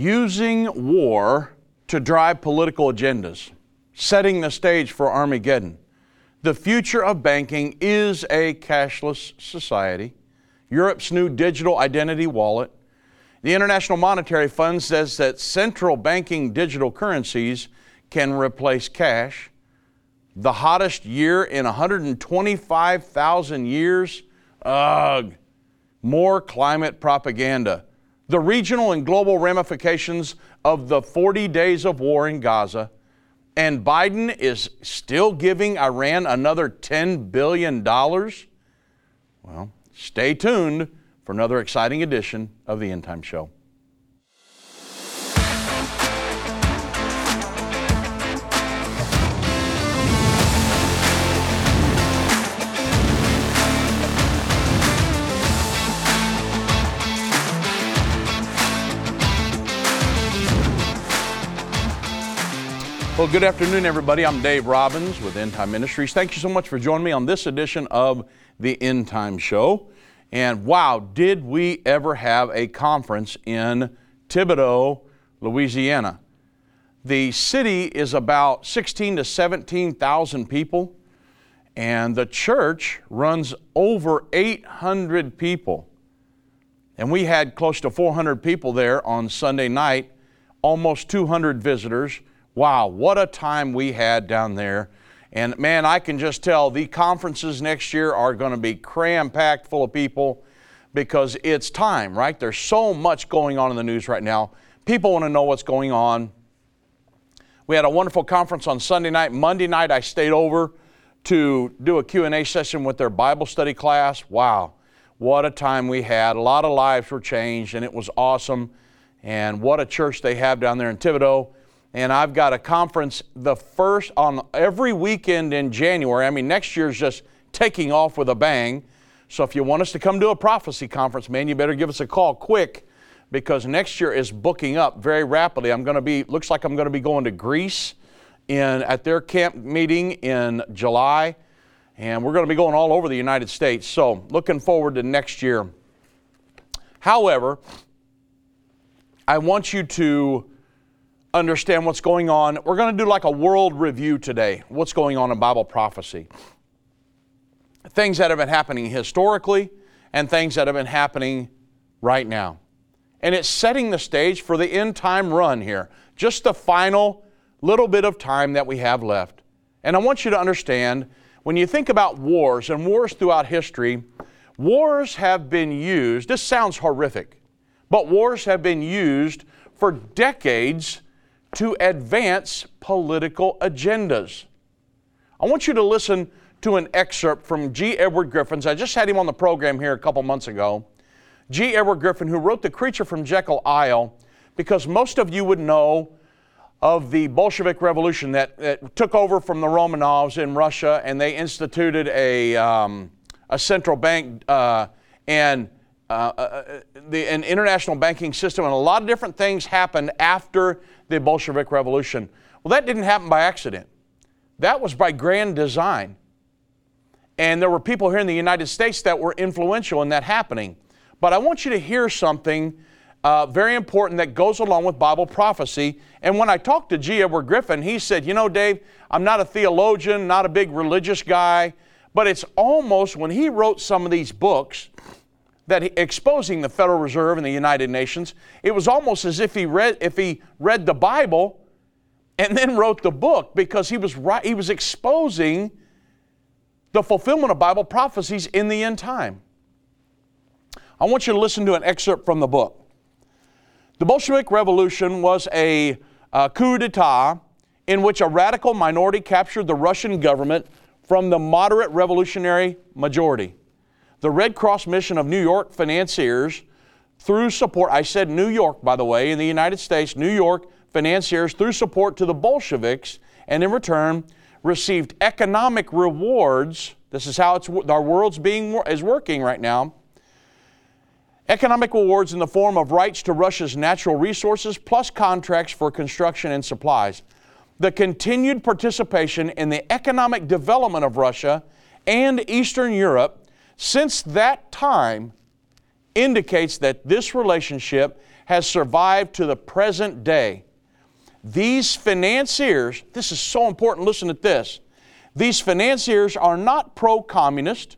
using war to drive political agendas, setting the stage for Armageddon. The future of banking is a cashless society. Europe's new digital identity wallet. The International Monetary Fund says that central banking digital currencies can replace cash. The hottest year in 125,000 years. Ugh. More climate propaganda the regional and global ramifications of the 40 days of war in Gaza, and Biden is still giving Iran another $10 billion? Well, stay tuned for another exciting edition of the End Time Show. Well, good afternoon, everybody. I'm Dave Robbins with End Time Ministries. Thank you so much for joining me on this edition of the End Time Show. And wow, did we ever have a conference in Thibodaux, Louisiana? The city is about 16 to 17,000 people, and the church runs over 800 people. And we had close to 400 people there on Sunday night, almost 200 visitors Wow, what a time we had down there. And man, I can just tell the conferences next year are going to be cram packed full of people because it's time, right? There's so much going on in the news right now. People want to know what's going on. We had a wonderful conference on Sunday night. Monday night I stayed over to do a Q&A session with their Bible study class. Wow. What a time we had. A lot of lives were changed and it was awesome. And what a church they have down there in Thibodaux and I've got a conference the first on every weekend in January. I mean, next year's just taking off with a bang. So if you want us to come to a prophecy conference, man, you better give us a call quick because next year is booking up very rapidly. I'm going to be looks like I'm going to be going to Greece in at their camp meeting in July, and we're going to be going all over the United States. So looking forward to next year. However, I want you to understand what's going on. We're going to do like a world review today. What's going on in Bible prophecy? Things that have been happening historically and things that have been happening right now. And it's setting the stage for the end time run here. Just the final little bit of time that we have left. And I want you to understand when you think about wars and wars throughout history, wars have been used, this sounds horrific, but wars have been used for decades to advance political agendas. I want you to listen to an excerpt from G. Edward Griffin's. I just had him on the program here a couple months ago. G. Edward Griffin, who wrote The Creature from Jekyll Isle, because most of you would know of the Bolshevik Revolution that, that took over from the Romanovs in Russia, and they instituted a, um, a central bank uh, and uh, uh, the, an international banking system, and a lot of different things happened after the Bolshevik Revolution. Well, that didn't happen by accident, that was by grand design. And there were people here in the United States that were influential in that happening. But I want you to hear something uh, very important that goes along with Bible prophecy. And when I talked to G. Edward Griffin, he said, You know, Dave, I'm not a theologian, not a big religious guy, but it's almost when he wrote some of these books, that he, exposing the Federal Reserve and the United Nations, it was almost as if he read if he read the Bible and then wrote the book because he was right, he was exposing the fulfillment of Bible prophecies in the end time. I want you to listen to an excerpt from the book. The Bolshevik Revolution was a, a coup d'etat in which a radical minority captured the Russian government from the moderate revolutionary majority the Red Cross mission of New York financiers through support, I said New York, by the way, in the United States, New York financiers through support to the Bolsheviks, and in return received economic rewards. This is how our world's being is working right now. Economic rewards in the form of rights to Russia's natural resources plus contracts for construction and supplies. The continued participation in the economic development of Russia and Eastern Europe since that time indicates that this relationship has survived to the present day. These financiers, this is so important, listen to this. These financiers are not pro communist.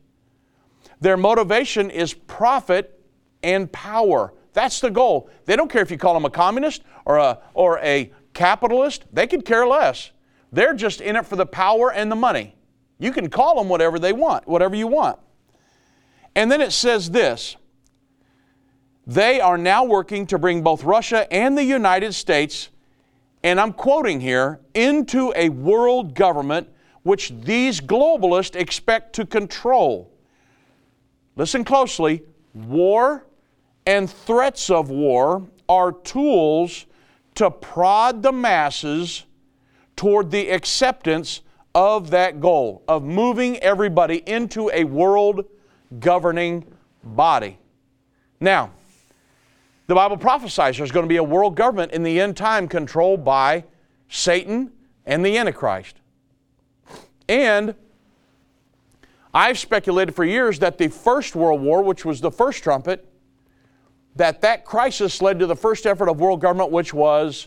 Their motivation is profit and power. That's the goal. They don't care if you call them a communist or a, or a capitalist, they could care less. They're just in it for the power and the money. You can call them whatever they want, whatever you want. And then it says this they are now working to bring both Russia and the United States, and I'm quoting here, into a world government which these globalists expect to control. Listen closely war and threats of war are tools to prod the masses toward the acceptance of that goal of moving everybody into a world governing body. Now, the Bible prophesies there's going to be a world government in the end time controlled by Satan and the Antichrist. And I've speculated for years that the First World War, which was the first trumpet, that that crisis led to the first effort of world government, which was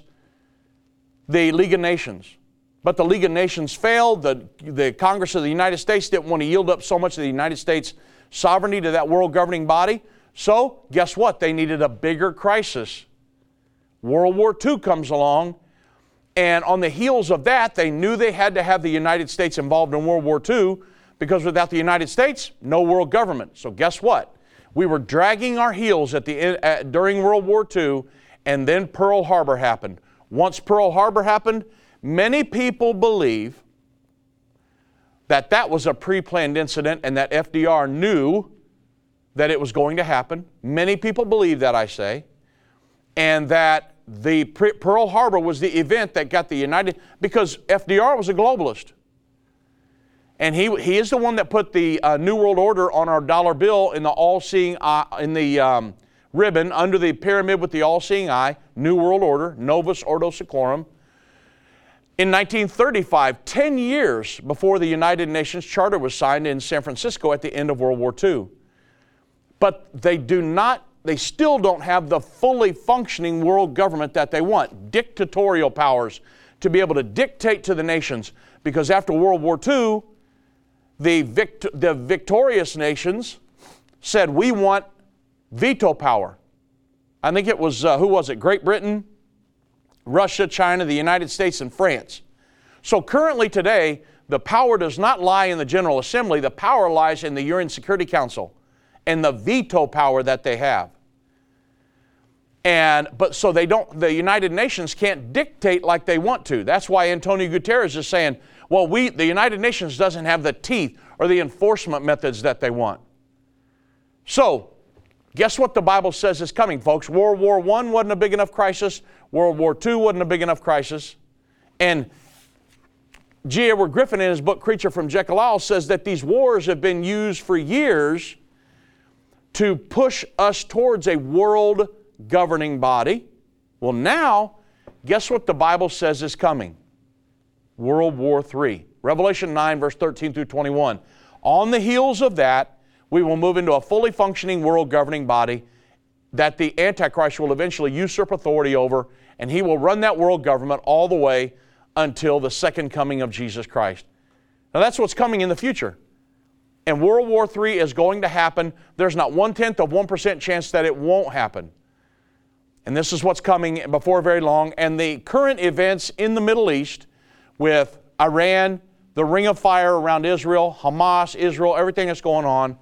the League of Nations. But the League of Nations failed. The, the Congress of the United States didn't want to yield up so much of the United States sovereignty to that world governing body. So, guess what? They needed a bigger crisis. World War II comes along, and on the heels of that, they knew they had to have the United States involved in World War II because without the United States, no world government. So, guess what? We were dragging our heels at the, at, uh, during World War II, and then Pearl Harbor happened. Once Pearl Harbor happened, many people believe that that was a pre planned incident and that FDR knew that it was going to happen. Many people believe that, I say. And that the Pearl Harbor was the event that got the United, because FDR was a globalist. And he, he is the one that put the uh, New World Order on our dollar bill in the all-seeing eye, in the um, ribbon under the pyramid with the all-seeing eye, New World Order, Novus Ordo Seclorum. In 1935, 10 years before the United Nations Charter was signed in San Francisco at the end of World War II. But they do not, they still don't have the fully functioning world government that they want, dictatorial powers to be able to dictate to the nations. Because after World War II, the, vict- the victorious nations said, We want veto power. I think it was, uh, who was it? Great Britain, Russia, China, the United States, and France. So currently today, the power does not lie in the General Assembly, the power lies in the UN Security Council and the veto power that they have. And but so they don't the United Nations can't dictate like they want to. That's why Antonio Guterres is saying, well, we, the United Nations doesn't have the teeth or the enforcement methods that they want. So, guess what the Bible says is coming, folks? World War I wasn't a big enough crisis, World War II wasn't a big enough crisis. And G. Edward Griffin, in his book Creature from Jekyll Isle, says that these wars have been used for years to push us towards a world governing body. Well, now, guess what the Bible says is coming? World War III. Revelation 9, verse 13 through 21. On the heels of that, we will move into a fully functioning world governing body that the Antichrist will eventually usurp authority over, and he will run that world government all the way until the second coming of Jesus Christ. Now, that's what's coming in the future. And World War III is going to happen. There's not one tenth of 1% chance that it won't happen. And this is what's coming before very long. And the current events in the Middle East with Iran, the ring of fire around Israel, Hamas, Israel, everything that's going on,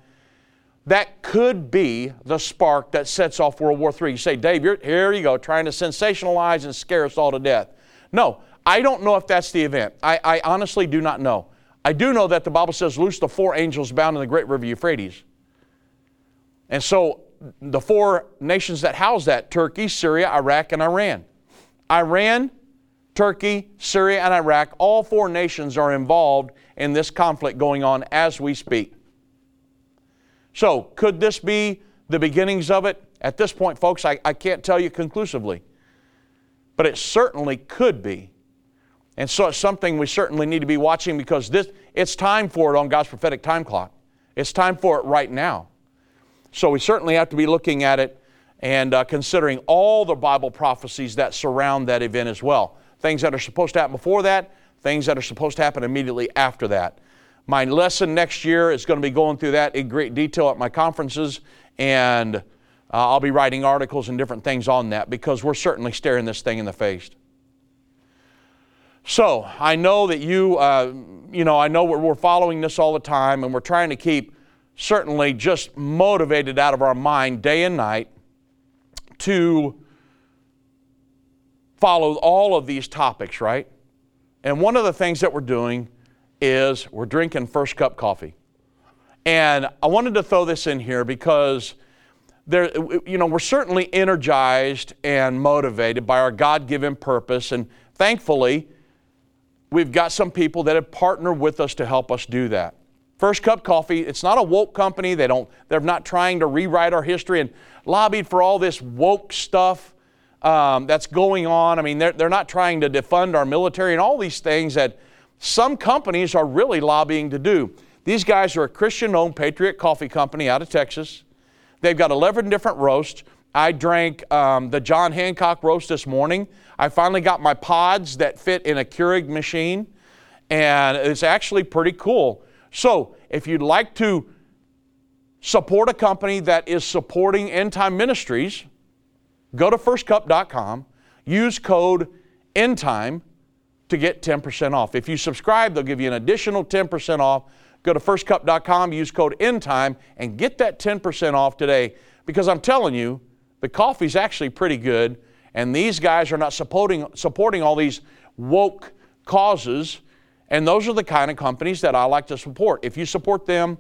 that could be the spark that sets off World War III. You say, Dave, here you go, trying to sensationalize and scare us all to death. No, I don't know if that's the event. I, I honestly do not know. I do know that the Bible says, loose the four angels bound in the great river Euphrates. And so the four nations that house that Turkey, Syria, Iraq, and Iran. Iran Turkey, Syria, and Iraq, all four nations are involved in this conflict going on as we speak. So, could this be the beginnings of it? At this point, folks, I, I can't tell you conclusively, but it certainly could be. And so it's something we certainly need to be watching because this, it's time for it on God's prophetic time clock. It's time for it right now. So we certainly have to be looking at it and uh, considering all the Bible prophecies that surround that event as well. Things that are supposed to happen before that, things that are supposed to happen immediately after that. My lesson next year is going to be going through that in great detail at my conferences, and uh, I'll be writing articles and different things on that because we're certainly staring this thing in the face. So I know that you, uh, you know, I know we're, we're following this all the time, and we're trying to keep certainly just motivated out of our mind day and night to follow all of these topics, right? And one of the things that we're doing is we're drinking first cup coffee. And I wanted to throw this in here because there, you know, we're certainly energized and motivated by our God given purpose. And thankfully, we've got some people that have partnered with us to help us do that. First Cup Coffee, it's not a woke company. They don't, they're not trying to rewrite our history and lobbied for all this woke stuff um, that's going on. I mean, they're, they're not trying to defund our military and all these things that some companies are really lobbying to do. These guys are a Christian owned Patriot Coffee Company out of Texas. They've got 11 different roasts. I drank um, the John Hancock roast this morning. I finally got my pods that fit in a Keurig machine, and it's actually pretty cool. So, if you'd like to support a company that is supporting end time ministries, go to firstcup.com, use code ENDTIME to get 10% off. If you subscribe, they'll give you an additional 10% off. Go to firstcup.com, use code ENDTIME, and get that 10% off today because I'm telling you, the coffee's actually pretty good, and these guys are not supporting, supporting all these woke causes and those are the kind of companies that I like to support. If you support them,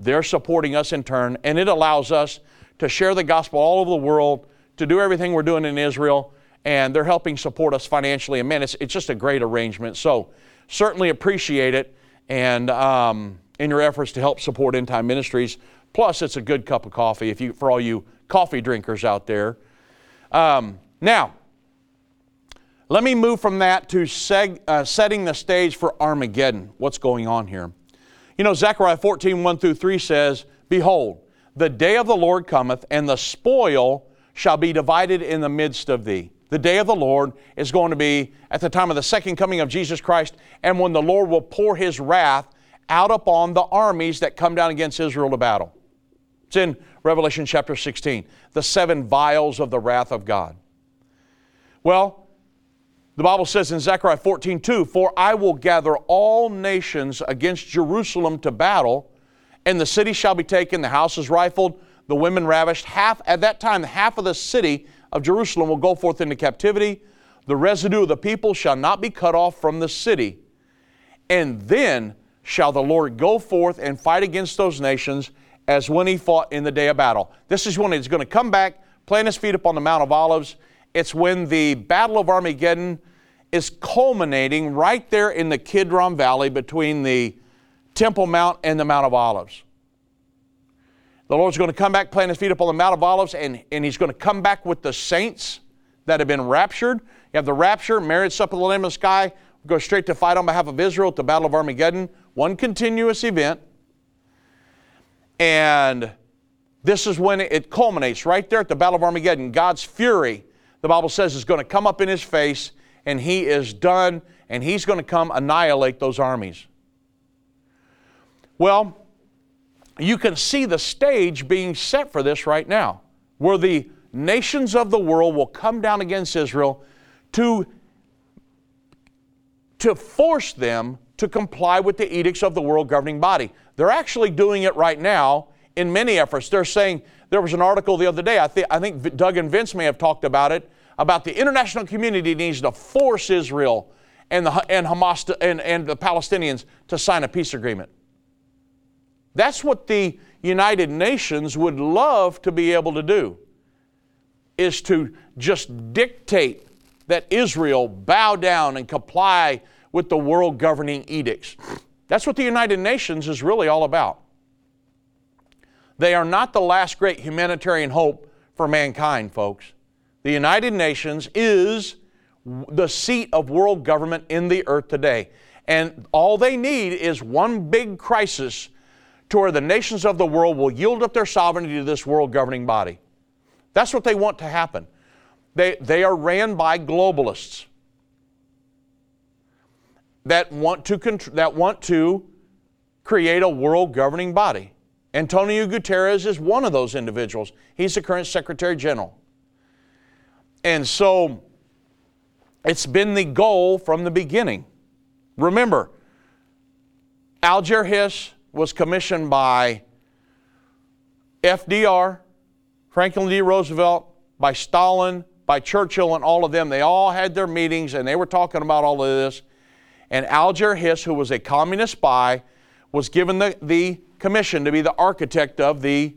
they're supporting us in turn, and it allows us to share the gospel all over the world, to do everything we're doing in Israel, and they're helping support us financially. And man, it's, it's just a great arrangement. So certainly appreciate it and um, in your efforts to help support End Time Ministries. Plus, it's a good cup of coffee if you, for all you coffee drinkers out there. Um, now, let me move from that to seg, uh, setting the stage for Armageddon. What's going on here? You know, Zechariah 14, 1 through 3 says, Behold, the day of the Lord cometh, and the spoil shall be divided in the midst of thee. The day of the Lord is going to be at the time of the second coming of Jesus Christ, and when the Lord will pour his wrath out upon the armies that come down against Israel to battle. It's in Revelation chapter 16, the seven vials of the wrath of God. Well, the Bible says in Zechariah 14, 2, For I will gather all nations against Jerusalem to battle, and the city shall be taken, the houses rifled, the women ravished. Half, at that time, half of the city of Jerusalem will go forth into captivity. The residue of the people shall not be cut off from the city. And then shall the Lord go forth and fight against those nations as when he fought in the day of battle. This is when he's going to come back, plant his feet upon the Mount of Olives. It's when the Battle of Armageddon is culminating right there in the Kidron Valley between the Temple Mount and the Mount of Olives. The Lord's going to come back, plant his feet up on the Mount of Olives, and, and he's going to come back with the saints that have been raptured. You have the rapture, marriage supper of the Lamb of the sky, go straight to fight on behalf of Israel at the Battle of Armageddon. One continuous event. And this is when it culminates right there at the Battle of Armageddon. God's fury, the Bible says, is going to come up in his face and he is done, and he's going to come annihilate those armies. Well, you can see the stage being set for this right now, where the nations of the world will come down against Israel to, to force them to comply with the edicts of the world governing body. They're actually doing it right now in many efforts. They're saying, there was an article the other day, I, th- I think Doug and Vince may have talked about it, about the international community needs to force Israel and, the, and Hamas to, and, and the Palestinians to sign a peace agreement. That's what the United Nations would love to be able to do, is to just dictate that Israel bow down and comply with the world governing edicts. That's what the United Nations is really all about. They are not the last great humanitarian hope for mankind, folks. The United Nations is the seat of world government in the earth today. And all they need is one big crisis to where the nations of the world will yield up their sovereignty to this world governing body. That's what they want to happen. They, they are ran by globalists that want to, that want to create a world governing body. Antonio Guterres is one of those individuals. He's the current Secretary General. And so it's been the goal from the beginning. Remember, Alger Hiss was commissioned by FDR, Franklin D. Roosevelt, by Stalin, by Churchill, and all of them. They all had their meetings and they were talking about all of this. And Alger Hiss, who was a communist spy, was given the, the commission to be the architect of the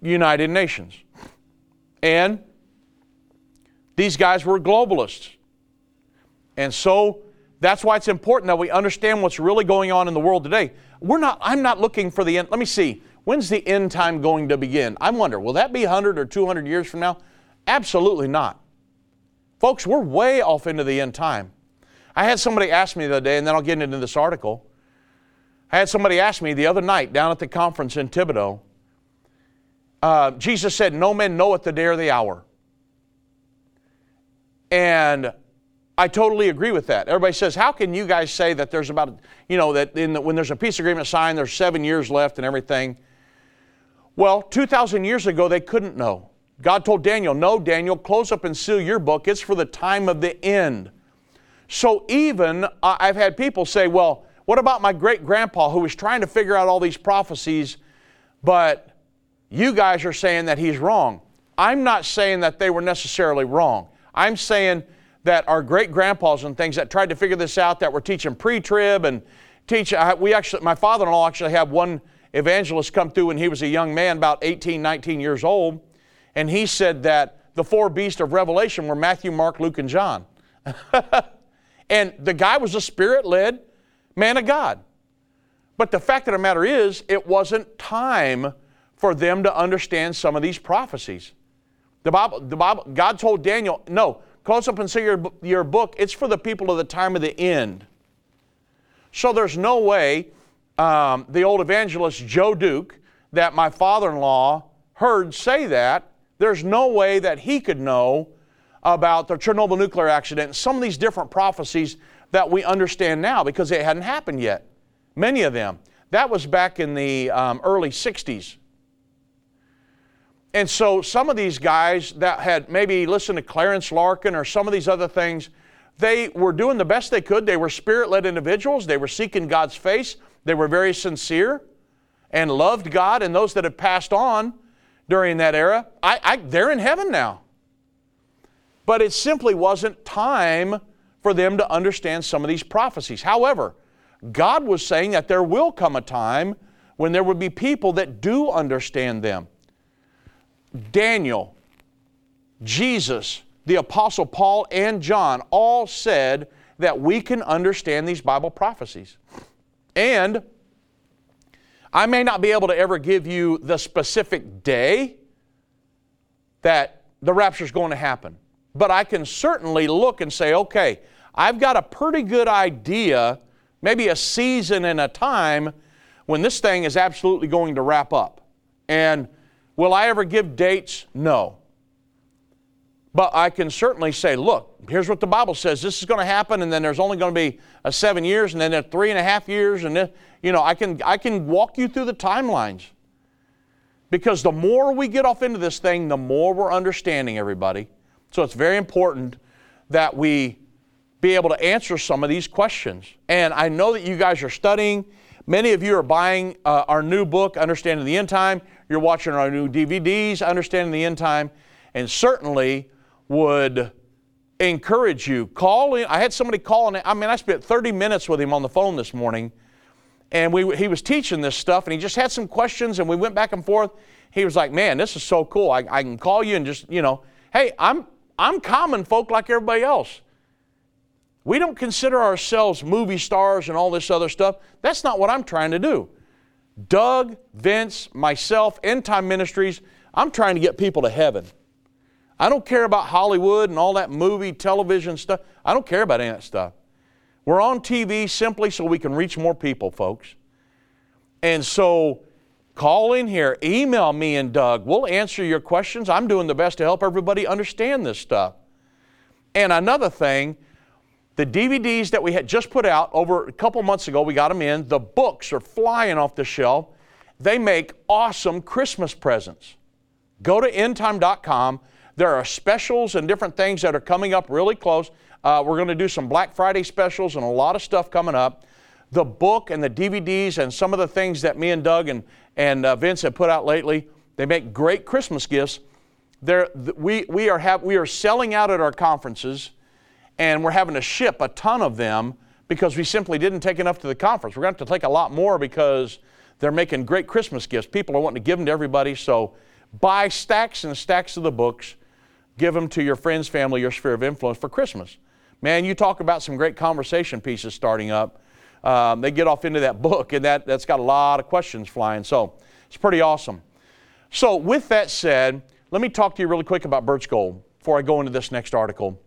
United Nations. And these guys were globalists. And so that's why it's important that we understand what's really going on in the world today. We're not, I'm not looking for the end. Let me see. When's the end time going to begin? I wonder, will that be 100 or 200 years from now? Absolutely not. Folks, we're way off into the end time. I had somebody ask me the other day, and then I'll get into this article. I had somebody ask me the other night down at the conference in Thibodaux. Uh, Jesus said, No man knoweth the day or the hour. And I totally agree with that. Everybody says, How can you guys say that there's about, you know, that the, when there's a peace agreement signed, there's seven years left and everything? Well, 2,000 years ago, they couldn't know. God told Daniel, No, Daniel, close up and seal your book. It's for the time of the end. So even uh, I've had people say, Well, what about my great grandpa who was trying to figure out all these prophecies, but you guys are saying that he's wrong? I'm not saying that they were necessarily wrong. I'm saying that our great grandpas and things that tried to figure this out that were teaching pre-trib and teach we actually my father-in-law actually had one evangelist come through when he was a young man about 18 19 years old and he said that the four beasts of revelation were matthew mark luke and john. And the guy was a spirit-led man of god. But the fact of the matter is it wasn't time for them to understand some of these prophecies. The bible, the bible god told daniel no Close up and see your, your book. It's for the people of the time of the end. So there's no way um, the old evangelist Joe Duke, that my father in law heard say that, there's no way that he could know about the Chernobyl nuclear accident and some of these different prophecies that we understand now because it hadn't happened yet. Many of them. That was back in the um, early 60s. And so some of these guys that had maybe listened to Clarence Larkin or some of these other things, they were doing the best they could. They were spirit led individuals, they were seeking God's face, they were very sincere and loved God. And those that had passed on during that era, I, I, they're in heaven now. But it simply wasn't time for them to understand some of these prophecies. However, God was saying that there will come a time when there will be people that do understand them. Daniel, Jesus, the Apostle Paul, and John all said that we can understand these Bible prophecies. And I may not be able to ever give you the specific day that the rapture is going to happen, but I can certainly look and say, okay, I've got a pretty good idea, maybe a season and a time when this thing is absolutely going to wrap up. And Will I ever give dates? No. But I can certainly say, look, here's what the Bible says. This is going to happen, and then there's only going to be a seven years, and then a three and a half years, and then, you know, I can I can walk you through the timelines. Because the more we get off into this thing, the more we're understanding everybody. So it's very important that we be able to answer some of these questions. And I know that you guys are studying. Many of you are buying uh, our new book, Understanding the End Time. You're watching our new DVDs, Understanding the End Time, and certainly would encourage you. Call in. I had somebody call in. I mean, I spent 30 minutes with him on the phone this morning, and we, he was teaching this stuff, and he just had some questions, and we went back and forth. He was like, "Man, this is so cool. I, I can call you and just, you know, hey, I'm I'm common folk like everybody else. We don't consider ourselves movie stars and all this other stuff. That's not what I'm trying to do. Doug, Vince, myself, End Time Ministries, I'm trying to get people to heaven. I don't care about Hollywood and all that movie, television stuff. I don't care about any of that stuff. We're on TV simply so we can reach more people, folks. And so Call in here, email me and Doug. We'll answer your questions. I'm doing the best to help everybody understand this stuff. And another thing, the DVDs that we had just put out over a couple months ago, we got them in. The books are flying off the shelf. They make awesome Christmas presents. Go to endtime.com. There are specials and different things that are coming up really close. Uh, we're going to do some Black Friday specials and a lot of stuff coming up. The book and the DVDs and some of the things that me and Doug and, and uh, Vince have put out lately, they make great Christmas gifts. They're, we, we, are have, we are selling out at our conferences and we're having to ship a ton of them because we simply didn't take enough to the conference. We're going to have to take a lot more because they're making great Christmas gifts. People are wanting to give them to everybody, so buy stacks and stacks of the books, give them to your friends, family, your sphere of influence for Christmas. Man, you talk about some great conversation pieces starting up. Um, they get off into that book, and that, that's got a lot of questions flying. So it's pretty awesome. So, with that said, let me talk to you really quick about Birch Gold before I go into this next article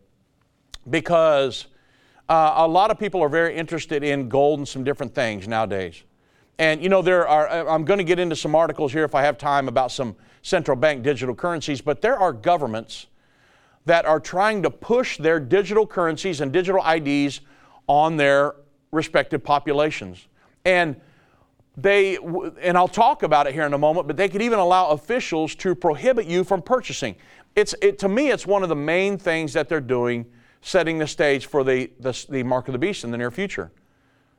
because uh, a lot of people are very interested in gold and some different things nowadays. And you know, there are, uh, I'm going to get into some articles here if I have time about some central bank digital currencies, but there are governments that are trying to push their digital currencies and digital IDs on their respective populations. And they, and I'll talk about it here in a moment, but they could even allow officials to prohibit you from purchasing. It's, it, to me, it's one of the main things that they're doing setting the stage for the, the, the mark of the beast in the near future.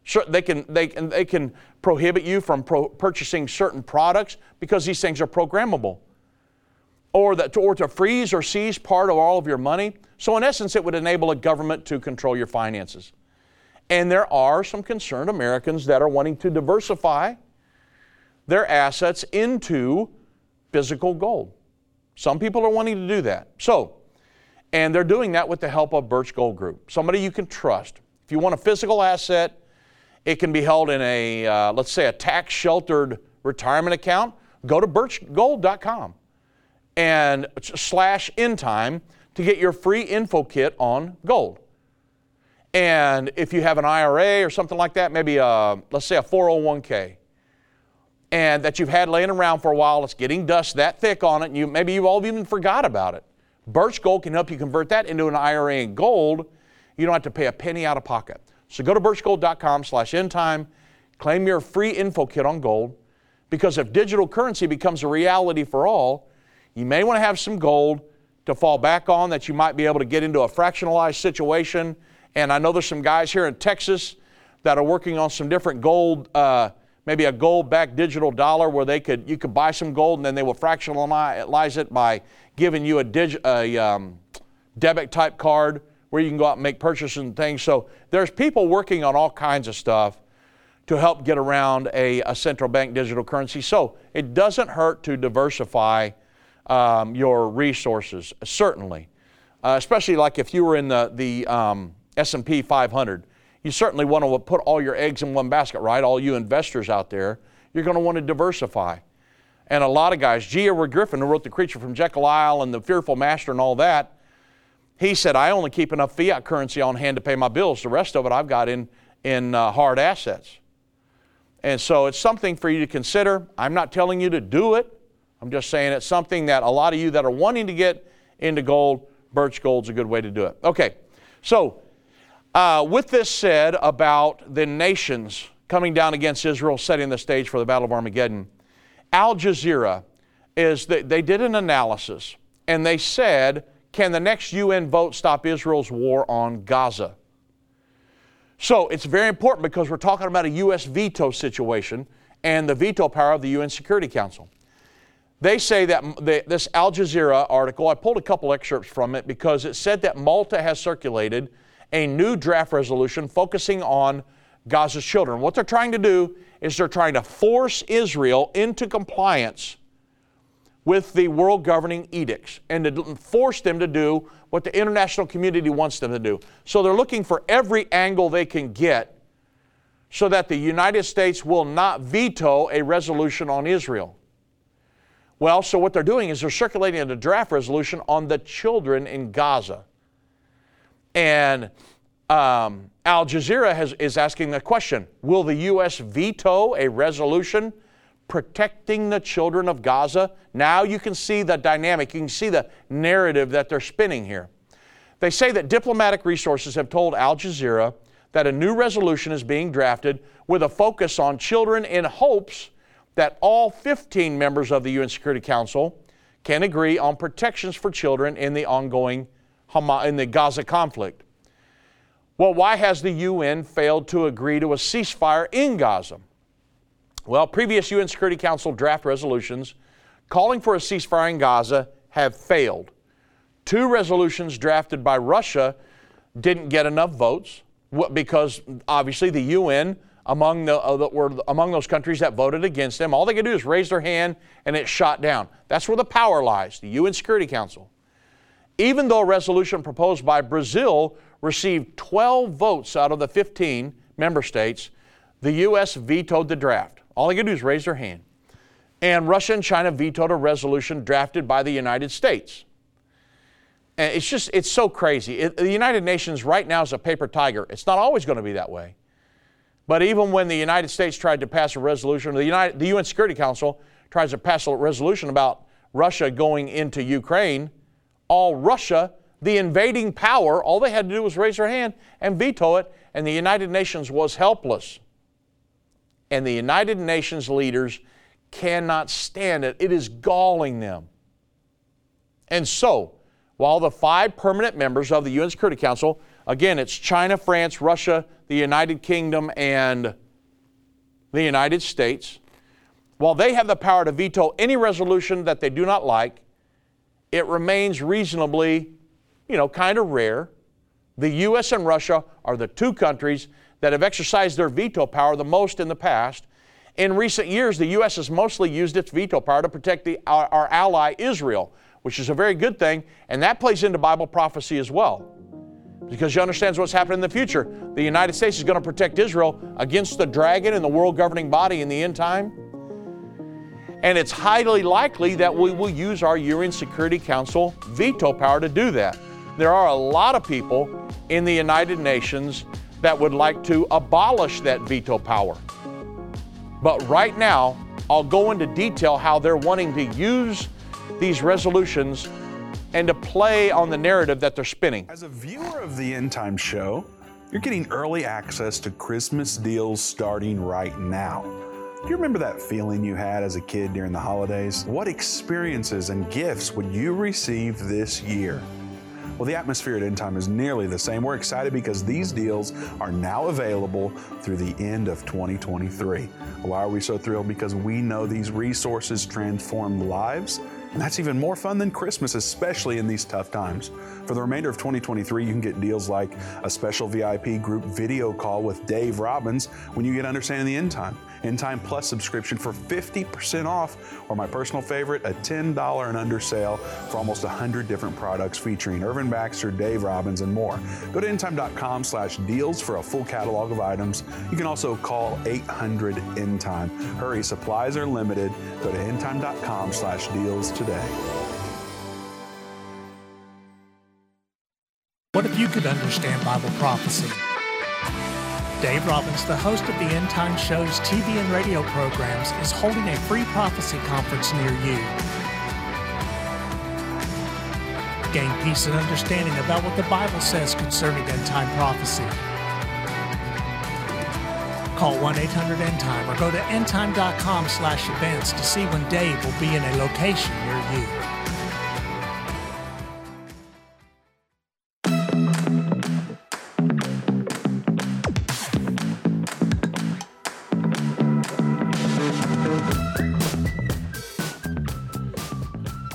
Sure, they can, they can, they can prohibit you from pro- purchasing certain products because these things are programmable. Or, that, or to freeze or seize part of all of your money. So, in essence, it would enable a government to control your finances. And there are some concerned Americans that are wanting to diversify their assets into physical gold. Some people are wanting to do that. So, and they're doing that with the help of Birch Gold Group, somebody you can trust. If you want a physical asset, it can be held in a, uh, let's say, a tax sheltered retirement account. Go to birchgold.com and slash endtime to get your free info kit on gold. And if you have an IRA or something like that, maybe a, let's say a 401k, and that you've had laying around for a while, it's getting dust that thick on it, and you maybe you all even forgot about it. Birch Gold can help you convert that into an IRA in gold. You don't have to pay a penny out of pocket. So go to birchgold.com slash endtime, claim your free info kit on gold, because if digital currency becomes a reality for all, you may want to have some gold to fall back on that you might be able to get into a fractionalized situation. And I know there's some guys here in Texas that are working on some different gold, uh, maybe a gold-backed digital dollar where they could you could buy some gold and then they will fractionalize it by giving you a, a um, debit type card where you can go out and make purchases and things. So there's people working on all kinds of stuff to help get around a, a central bank digital currency. So it doesn't hurt to diversify um, your resources, certainly. Uh, especially like if you were in the, the um, S&P 500. You certainly want to put all your eggs in one basket, right? All you investors out there, you're going to want to diversify. And a lot of guys, G. Edward Griffin, who wrote The Creature from Jekyll Isle and The Fearful Master and all that, he said, I only keep enough fiat currency on hand to pay my bills. The rest of it I've got in, in uh, hard assets. And so it's something for you to consider. I'm not telling you to do it. I'm just saying it's something that a lot of you that are wanting to get into gold, Birch Gold's a good way to do it. Okay, so uh, with this said about the nations coming down against Israel, setting the stage for the Battle of Armageddon, Al Jazeera is that they did an analysis and they said, can the next UN vote stop Israel's war on Gaza? So it's very important because we're talking about a U.S. veto situation and the veto power of the UN Security Council. They say that this Al Jazeera article, I pulled a couple excerpts from it because it said that Malta has circulated a new draft resolution focusing on Gaza's children. What they're trying to do is they're trying to force Israel into compliance with the world governing edicts and to force them to do what the international community wants them to do. So they're looking for every angle they can get so that the United States will not veto a resolution on Israel. Well, so what they're doing is they're circulating a draft resolution on the children in Gaza. And um, Al Jazeera has, is asking the question Will the U.S. veto a resolution protecting the children of Gaza. Now you can see the dynamic, you can see the narrative that they're spinning here. They say that diplomatic resources have told Al Jazeera that a new resolution is being drafted with a focus on children in hopes that all 15 members of the UN Security Council can agree on protections for children in the ongoing in the Gaza conflict. Well, why has the UN failed to agree to a ceasefire in Gaza? Well, previous UN Security Council draft resolutions calling for a ceasefire in Gaza have failed. Two resolutions drafted by Russia didn't get enough votes because obviously the UN among the, uh, the, were among those countries that voted against them. All they could do is raise their hand and it shot down. That's where the power lies, the UN Security Council. Even though a resolution proposed by Brazil received 12 votes out of the 15 member states, the U.S. vetoed the draft. All they could do is raise their hand. And Russia and China vetoed a resolution drafted by the United States. And it's just, it's so crazy. It, the United Nations right now is a paper tiger. It's not always going to be that way. But even when the United States tried to pass a resolution, the, United, the UN Security Council tries to pass a resolution about Russia going into Ukraine, all Russia, the invading power, all they had to do was raise their hand and veto it, and the United Nations was helpless. And the United Nations leaders cannot stand it. It is galling them. And so, while the five permanent members of the UN Security Council, again, it's China, France, Russia, the United Kingdom, and the United States, while they have the power to veto any resolution that they do not like, it remains reasonably, you know, kind of rare. The U.S. and Russia are the two countries that have exercised their veto power the most in the past. In recent years, the U.S. has mostly used its veto power to protect the, our, our ally Israel, which is a very good thing, and that plays into Bible prophecy as well. Because she understands what's happening in the future. The United States is going to protect Israel against the dragon and the world governing body in the end time. And it's highly likely that we will use our UN Security Council veto power to do that. There are a lot of people in the United Nations that would like to abolish that veto power. But right now, I'll go into detail how they're wanting to use these resolutions and to play on the narrative that they're spinning. As a viewer of the End Time Show, you're getting early access to Christmas deals starting right now. Do you remember that feeling you had as a kid during the holidays? What experiences and gifts would you receive this year? Well, the atmosphere at End Time is nearly the same. We're excited because these deals are now available through the end of 2023. Why are we so thrilled? Because we know these resources transform lives and that's even more fun than Christmas, especially in these tough times. For the remainder of 2023, you can get deals like a special VIP group video call with Dave Robbins when you get Understanding the End Time, End Time Plus subscription for 50% off, or my personal favorite, a $10 and under sale for almost 100 different products featuring Irvin Baxter, Dave Robbins, and more. Go to endtime.com slash deals for a full catalog of items. You can also call 800 End Time. Hurry, supplies are limited. Go to endtime.com slash deals today. What if you could understand Bible prophecy? Dave Robbins, the host of the End Time Show's TV and radio programs, is holding a free prophecy conference near you. Gain peace and understanding about what the Bible says concerning end time prophecy. Call 1-800-END-TIME or go to endtime.com slash events to see when Dave will be in a location near you.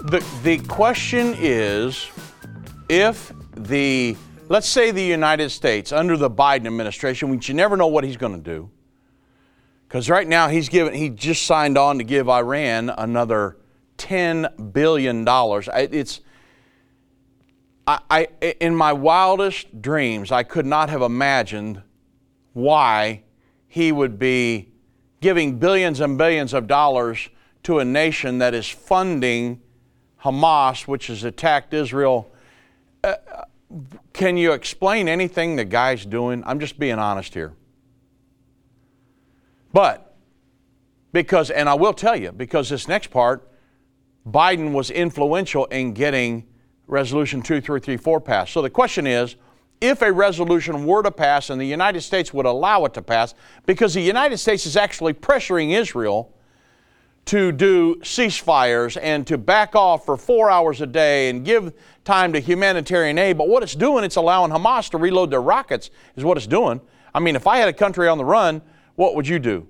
The, the question is if the Let's say the United States, under the Biden administration, which you never know what he's going to do, because right now he's given, he just signed on to give Iran another $10 billion. It's, I, I, in my wildest dreams, I could not have imagined why he would be giving billions and billions of dollars to a nation that is funding Hamas, which has attacked Israel. Uh, can you explain anything the guy's doing? I'm just being honest here. But Because, and I will tell you, because this next part, Biden was influential in getting Resolution 2334 passed. So the question is if a resolution were to pass and the United States would allow it to pass, because the United States is actually pressuring Israel to do ceasefires and to back off for four hours a day and give time to humanitarian aid. But what it's doing, it's allowing Hamas to reload their rockets, is what it's doing. I mean, if I had a country on the run, what would you do?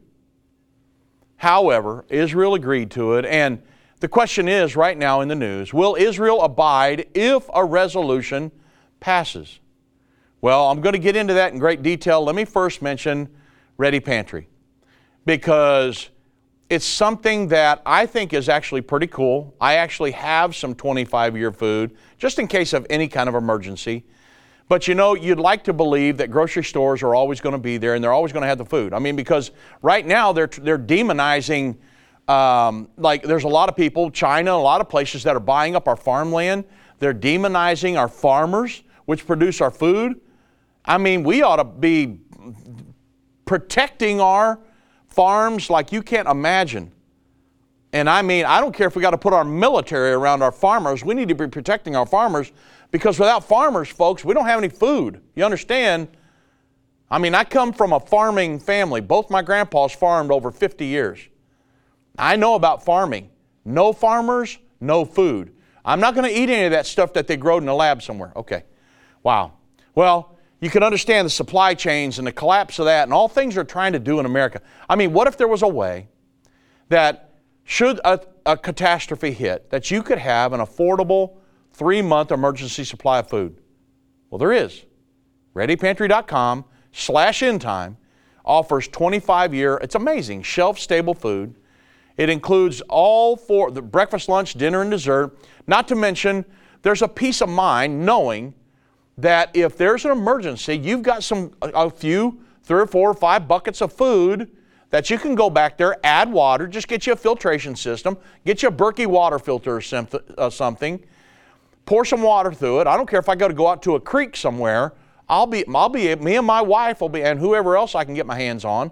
However, Israel agreed to it, and the question is right now in the news will Israel abide if a resolution passes? Well, I'm going to get into that in great detail. Let me first mention Ready Pantry because it's something that I think is actually pretty cool. I actually have some 25 year food just in case of any kind of emergency. But you know, you'd like to believe that grocery stores are always going to be there and they're always going to have the food. I mean, because right now they're, they're demonizing, um, like, there's a lot of people, China, a lot of places that are buying up our farmland. They're demonizing our farmers, which produce our food. I mean, we ought to be protecting our farms like you can't imagine. And I mean, I don't care if we got to put our military around our farmers. We need to be protecting our farmers because without farmers, folks, we don't have any food. You understand? I mean, I come from a farming family. Both my grandpas farmed over 50 years. I know about farming. No farmers, no food. I'm not going to eat any of that stuff that they grow in a lab somewhere. Okay. Wow. Well, you can understand the supply chains and the collapse of that and all things they're trying to do in America. I mean, what if there was a way that should a, a catastrophe hit, that you could have an affordable three month emergency supply of food? Well, there is. ReadyPantry.com slash endtime offers 25 year, it's amazing, shelf stable food. It includes all four the breakfast, lunch, dinner, and dessert. Not to mention, there's a peace of mind knowing that if there's an emergency, you've got some a few, three or four or five buckets of food that you can go back there, add water, just get you a filtration system, get you a Berkey water filter or uh, something, pour some water through it. I don't care if I got to go out to a creek somewhere. I'll be, I'll be, me and my wife will be, and whoever else I can get my hands on,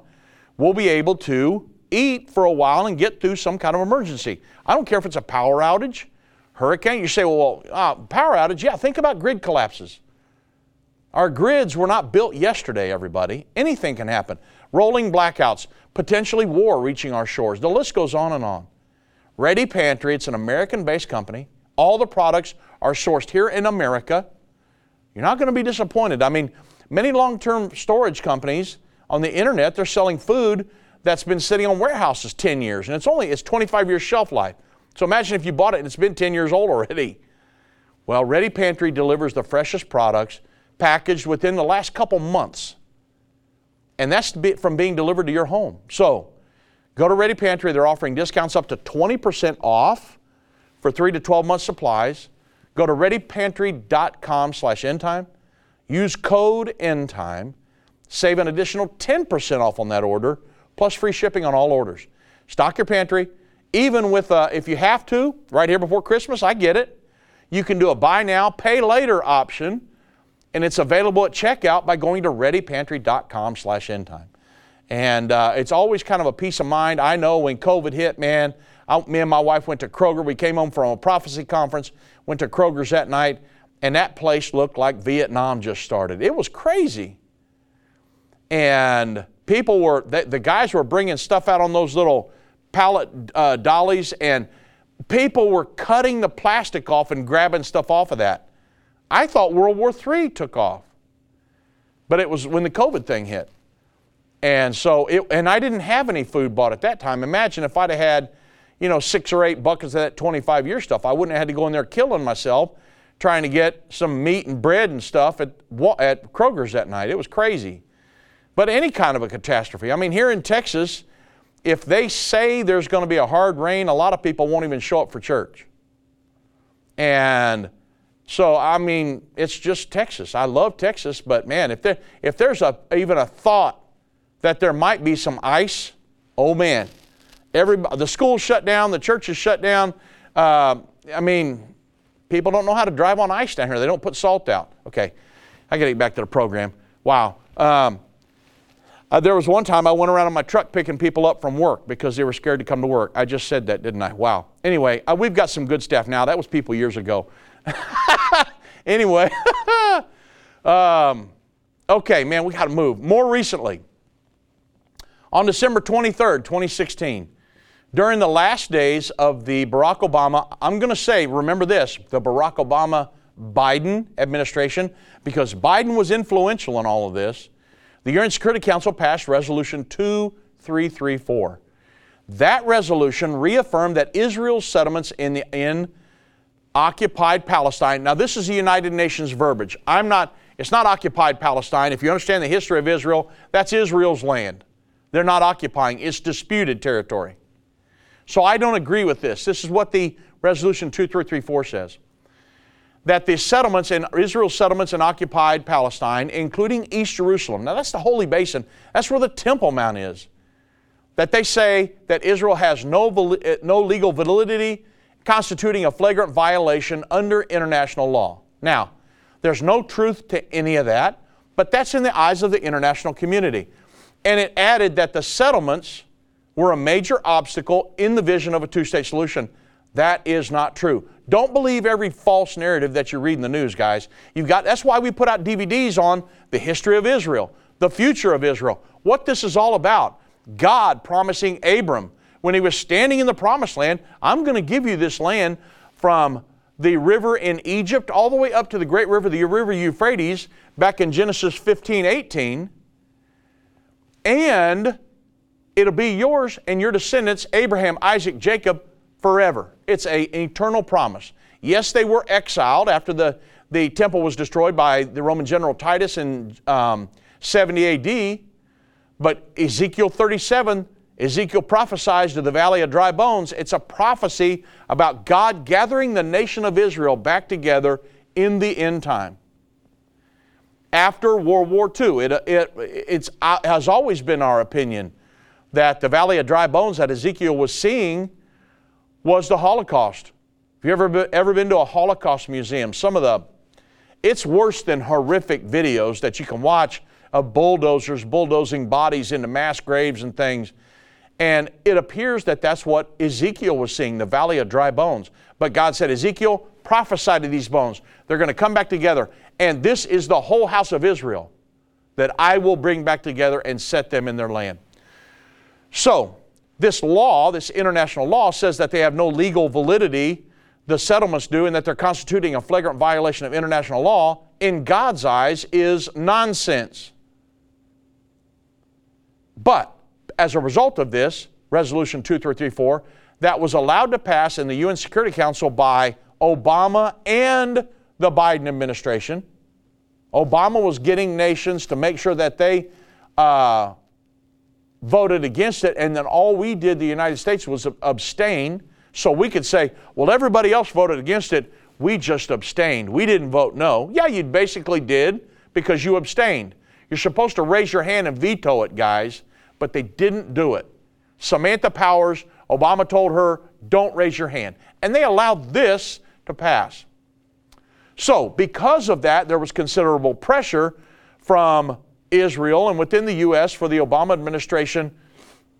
will be able to eat for a while and get through some kind of emergency. I don't care if it's a power outage, hurricane. You say, well, uh, power outage, yeah, think about grid collapses. Our grids were not built yesterday, everybody. Anything can happen. Rolling blackouts, potentially war reaching our shores. The list goes on and on. Ready Pantry, it's an American based company. All the products are sourced here in America. You're not going to be disappointed. I mean, many long term storage companies on the internet, they're selling food that's been sitting on warehouses 10 years, and it's only it's 25 years shelf life. So imagine if you bought it and it's been 10 years old already. Well, Ready Pantry delivers the freshest products packaged within the last couple months. And that's from being delivered to your home. So go to Ready Pantry. They're offering discounts up to 20% off for 3 to 12 month supplies. Go to readypantry.com slash endtime. Use code endtime. Save an additional 10% off on that order, plus free shipping on all orders. Stock your pantry. Even with, uh, if you have to, right here before Christmas, I get it. You can do a buy now, pay later option and it's available at checkout by going to readypantry.com slash endtime. And uh, it's always kind of a peace of mind. I know when COVID hit, man, I, me and my wife went to Kroger. We came home from a prophecy conference, went to Kroger's that night, and that place looked like Vietnam just started. It was crazy. And people were, the, the guys were bringing stuff out on those little pallet uh, dollies, and people were cutting the plastic off and grabbing stuff off of that. I thought World War III took off, but it was when the COVID thing hit. And so, it, and I didn't have any food bought at that time. Imagine if I'd have had, you know, six or eight buckets of that 25 year stuff. I wouldn't have had to go in there killing myself trying to get some meat and bread and stuff at, at Kroger's that night. It was crazy. But any kind of a catastrophe. I mean, here in Texas, if they say there's going to be a hard rain, a lot of people won't even show up for church. And so I mean, it's just Texas. I love Texas, but man, if there if there's a even a thought that there might be some ice, oh man, every the school's shut down, the churches shut down. Uh, I mean, people don't know how to drive on ice down here. They don't put salt out. Okay, I got to get back to the program. Wow. Um, Uh, there was one time I went around on my truck picking people up from work because they were scared to come to work. I just said that, didn't I? Wow. Anyway, uh, we've got some good staff now. That was people years ago. anyway, um, okay, man, we got to move. More recently, on December 23rd, 2016, during the last days of the Barack Obama, I'm going to say, remember this, the Barack Obama Biden administration, because Biden was influential in all of this the UN Security Council passed Resolution 2334. That resolution reaffirmed that Israel's settlements in, the, in occupied Palestine, now this is the United Nations verbiage. I'm not, it's not occupied Palestine. If you understand the history of Israel, that's Israel's land. They're not occupying, it's disputed territory. So I don't agree with this. This is what the Resolution 2334 says that the settlements in Israel's settlements in occupied Palestine, including East Jerusalem, now that's the Holy Basin, that's where the Temple Mount is, that they say that Israel has no, eh, no legal validity, constituting a flagrant violation under international law. Now, there's no truth to any of that, but that's in the eyes of the international community. And it added that the settlements were a major obstacle in the vision of a two state solution. That is not true. Don't believe every false narrative that you read in the news, guys. You've got that's why we put out DVDs on the history of Israel, the future of Israel, what this is all about. God promising Abram when he was standing in the promised land, I'm going to give you this land from the river in Egypt all the way up to the great river, the river Euphrates, back in Genesis 15, 18. And it'll be yours and your descendants, Abraham, Isaac, Jacob, forever. It's a, an eternal promise. Yes, they were exiled after the, the temple was destroyed by the Roman general Titus in um, 70 AD, but Ezekiel 37, Ezekiel prophesies to the valley of dry bones. It's a prophecy about God gathering the nation of Israel back together in the end time. After World War II, it, it it's, uh, has always been our opinion that the valley of dry bones that Ezekiel was seeing was the Holocaust. Have you ever ever been to a Holocaust museum? Some of the, it's worse than horrific videos that you can watch of bulldozers bulldozing bodies into mass graves and things. And it appears that that's what Ezekiel was seeing, the valley of dry bones. But God said, Ezekiel, prophesy to these bones. They're going to come back together. And this is the whole house of Israel that I will bring back together and set them in their land. So, this law, this international law, says that they have no legal validity, the settlements do, and that they're constituting a flagrant violation of international law, in God's eyes, is nonsense. But as a result of this, Resolution 2334, that was allowed to pass in the UN Security Council by Obama and the Biden administration. Obama was getting nations to make sure that they uh, voted against it, and then all we did, the United States, was abstain. So we could say, well, everybody else voted against it. We just abstained. We didn't vote no. Yeah, you basically did because you abstained. You're supposed to raise your hand and veto it, guys, but they didn't do it. Samantha Powers, Obama told her, don't raise your hand. And they allowed this to pass. So, because of that, there was considerable pressure from Israel and within the U.S. for the Obama administration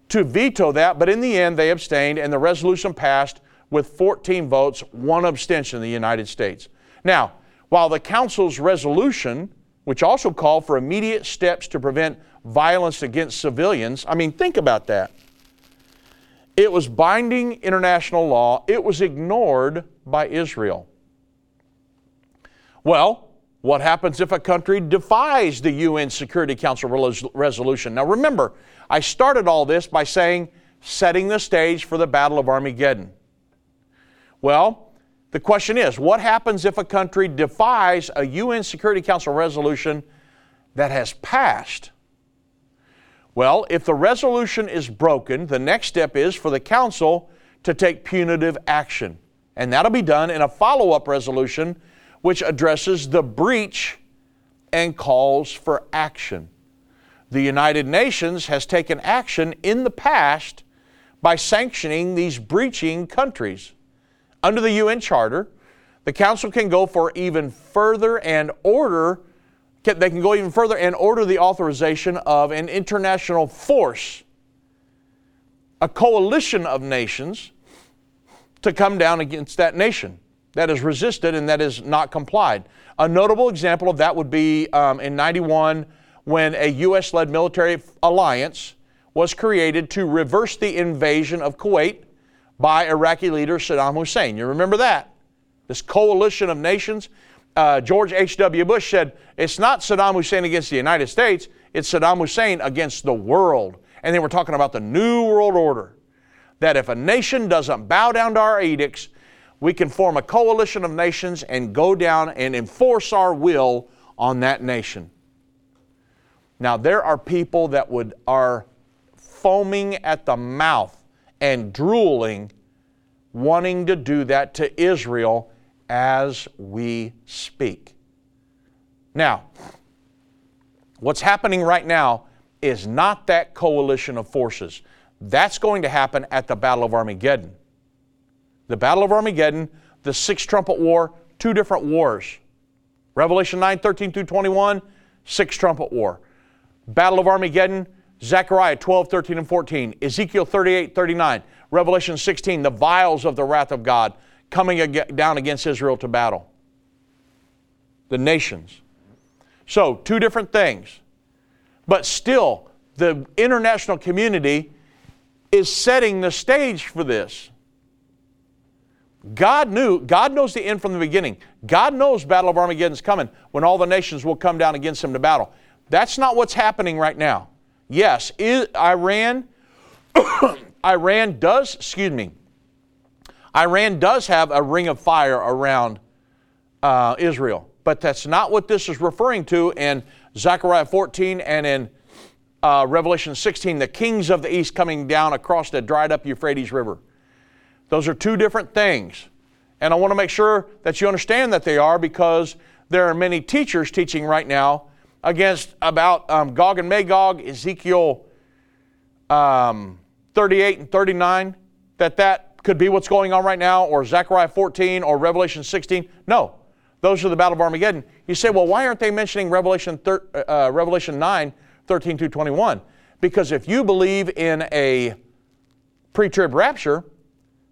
to veto that, but in the end they abstained and the resolution passed with 14 votes, one abstention in the United States. Now, while the Council's resolution, which also called for immediate steps to prevent violence against civilians, I mean, think about that. It was binding international law, it was ignored by Israel. Well, what happens if a country defies the UN Security Council resolution? Now remember, I started all this by saying setting the stage for the Battle of Armageddon. Well, the question is what happens if a country defies a UN Security Council resolution that has passed? Well, if the resolution is broken, the next step is for the Council to take punitive action. And that'll be done in a follow up resolution which addresses the breach and calls for action. The United Nations has taken action in the past by sanctioning these breaching countries. Under the UN Charter, the Council can go for even further and order they can go even further and order the authorization of an international force, a coalition of nations, to come down against that nation that has resisted and that has not complied. A notable example of that would be um, in 91 when a U.S. led military alliance was created to reverse the invasion of Kuwait by Iraqi leader Saddam Hussein. You remember that? This coalition of nations. Uh, George H.W. Bush said, It's not Saddam Hussein against the United States, it's Saddam Hussein against the world. And they were talking about the New World Order. That if a nation doesn't bow down to our edicts, we can form a coalition of nations and go down and enforce our will on that nation. Now, there are people that would are foaming at the mouth and drooling, wanting to do that to Israel as we speak. Now, what's happening right now is not that coalition of forces. That's going to happen at the Battle of Armageddon. The Battle of Armageddon, the Six Trumpet War, two different wars. Revelation 9 13 through 21, Six Trumpet War. Battle of Armageddon, Zechariah 12, 13, and 14, Ezekiel 38, 39, Revelation 16, the vials of the wrath of God coming down against Israel to battle. The nations. So, two different things. But still, the international community is setting the stage for this. God knew, God knows the end from the beginning. God knows Battle of Armageddon is coming when all the nations will come down against him to battle. That's not what's happening right now. Yes, Iran, Iran does, excuse me, Iran does have a ring of fire around uh, Israel, but that's not what this is referring to in Zechariah 14 and in uh, Revelation 16, the kings of the east coming down across the dried up Euphrates River. Those are two different things. And I want to make sure that you understand that they are because there are many teachers teaching right now against about um, Gog and Magog, Ezekiel um, 38 and 39, that that could be what's going on right now, or Zechariah 14 or Revelation 16. No, those are the Battle of Armageddon. You say, well, why aren't they mentioning Revelation, thir- uh, Revelation 9, 13 through 21? Because if you believe in a pre trib rapture,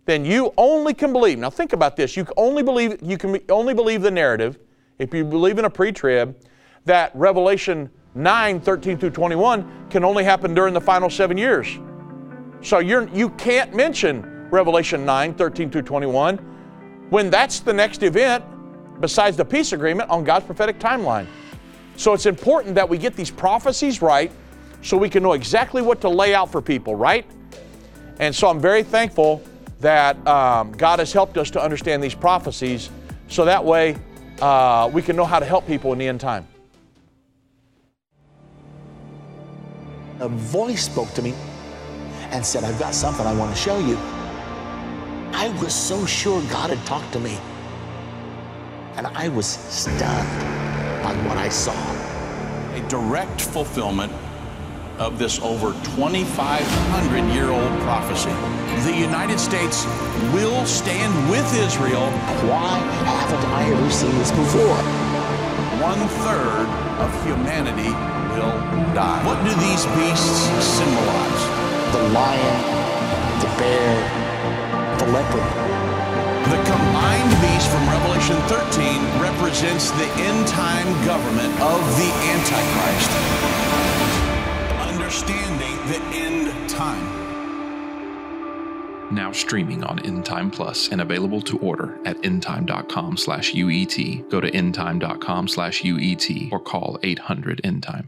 then you only can believe. Now think about this. You can only believe you can only believe the narrative if you believe in a pre-trib that Revelation 9, 13 through 21 can only happen during the final seven years. So you're, you can't mention Revelation 9, 13 through 21 when that's the next event besides the peace agreement on God's prophetic timeline. So it's important that we get these prophecies right so we can know exactly what to lay out for people, right? And so I'm very thankful that um, God has helped us to understand these prophecies so that way uh, we can know how to help people in the end time. a voice spoke to me and said, I've got something I want to show you. I was so sure God had talked to me. And I was stunned by what I saw. A direct fulfillment of this over 2,500 year old prophecy. The United States will stand with Israel. Why haven't I ever seen this before? One third of humanity will die. What do these beasts symbolize? The lion, the bear, the leopard. The combined beast from Revelation 13 represents the end time government of the Antichrist. Understanding the end time now streaming on Endtime Plus and available to order at endtime.com slash UET. Go to endtime.com slash UET or call 800 Endtime.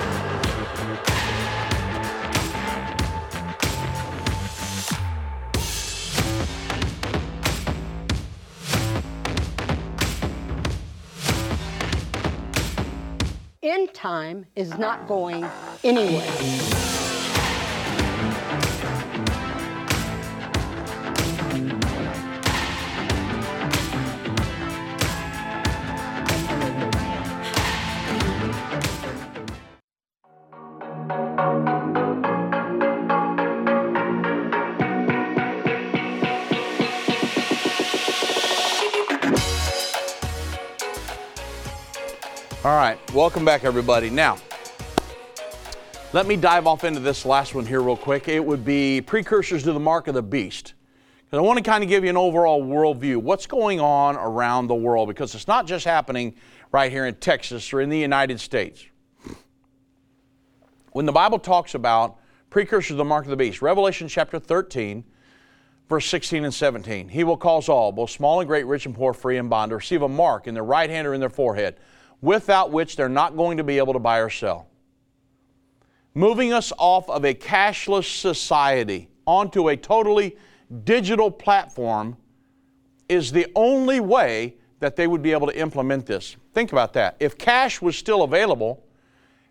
Time is not going anywhere. Welcome back, everybody. Now, let me dive off into this last one here, real quick. It would be precursors to the mark of the beast. Because I want to kind of give you an overall worldview. What's going on around the world? Because it's not just happening right here in Texas or in the United States. When the Bible talks about precursors to the mark of the beast, Revelation chapter 13, verse 16 and 17, He will cause all, both small and great, rich and poor, free and bond, to receive a mark in their right hand or in their forehead without which they're not going to be able to buy or sell. Moving us off of a cashless society onto a totally digital platform is the only way that they would be able to implement this. Think about that. If cash was still available,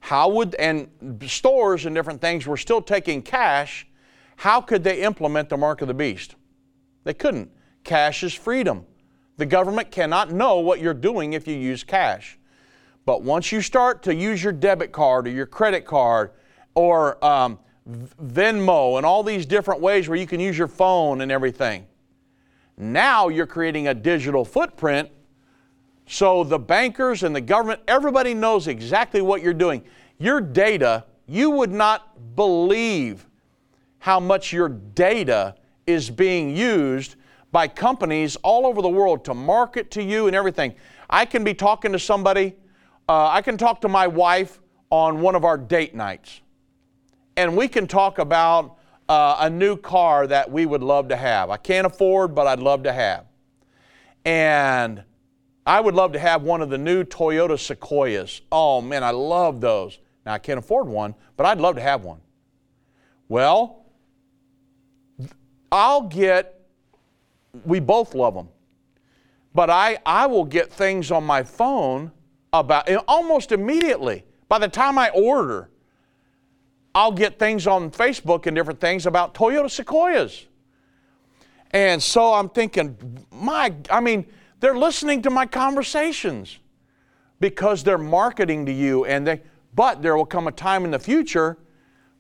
how would, and stores and different things were still taking cash, how could they implement the mark of the beast? They couldn't. Cash is freedom. The government cannot know what you're doing if you use cash. But once you start to use your debit card or your credit card or um, Venmo and all these different ways where you can use your phone and everything, now you're creating a digital footprint so the bankers and the government, everybody knows exactly what you're doing. Your data, you would not believe how much your data is being used by companies all over the world to market to you and everything. I can be talking to somebody uh, I can talk to my wife on one of our date nights, and we can talk about uh, a new car that we would love to have. I can't afford, but I'd love to have. And I would love to have one of the new Toyota Sequoias. Oh man, I love those. Now I can't afford one, but I'd love to have one. Well, I'll get, we both love them, but I, I will get things on my phone about almost immediately. By the time I order, I'll get things on Facebook and different things about Toyota Sequoias. And so I'm thinking, my, I mean, they're listening to my conversations because they're marketing to you and they, but there will come a time in the future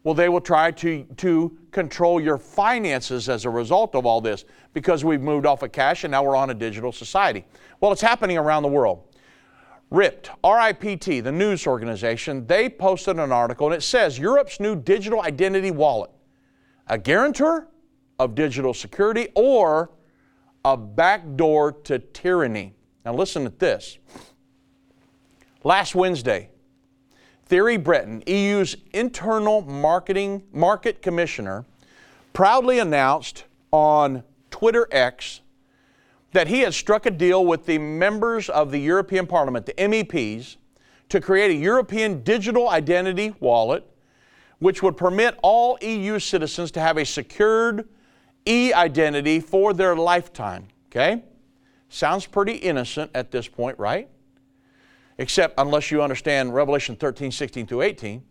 well, they will try to, to control your finances as a result of all this because we've moved off of cash and now we're on a digital society. Well, it's happening around the world. RIPT, R-I-P-T, the news organization, they posted an article and it says Europe's new digital identity wallet, a guarantor of digital security or a backdoor to tyranny. Now listen to this. Last Wednesday, Thierry Breton, EU's internal marketing market commissioner, proudly announced on Twitter X that he had struck a deal with the members of the European Parliament, the MEPs, to create a European digital identity wallet which would permit all EU citizens to have a secured e identity for their lifetime. Okay? Sounds pretty innocent at this point, right? Except unless you understand Revelation 13, 16 through 18.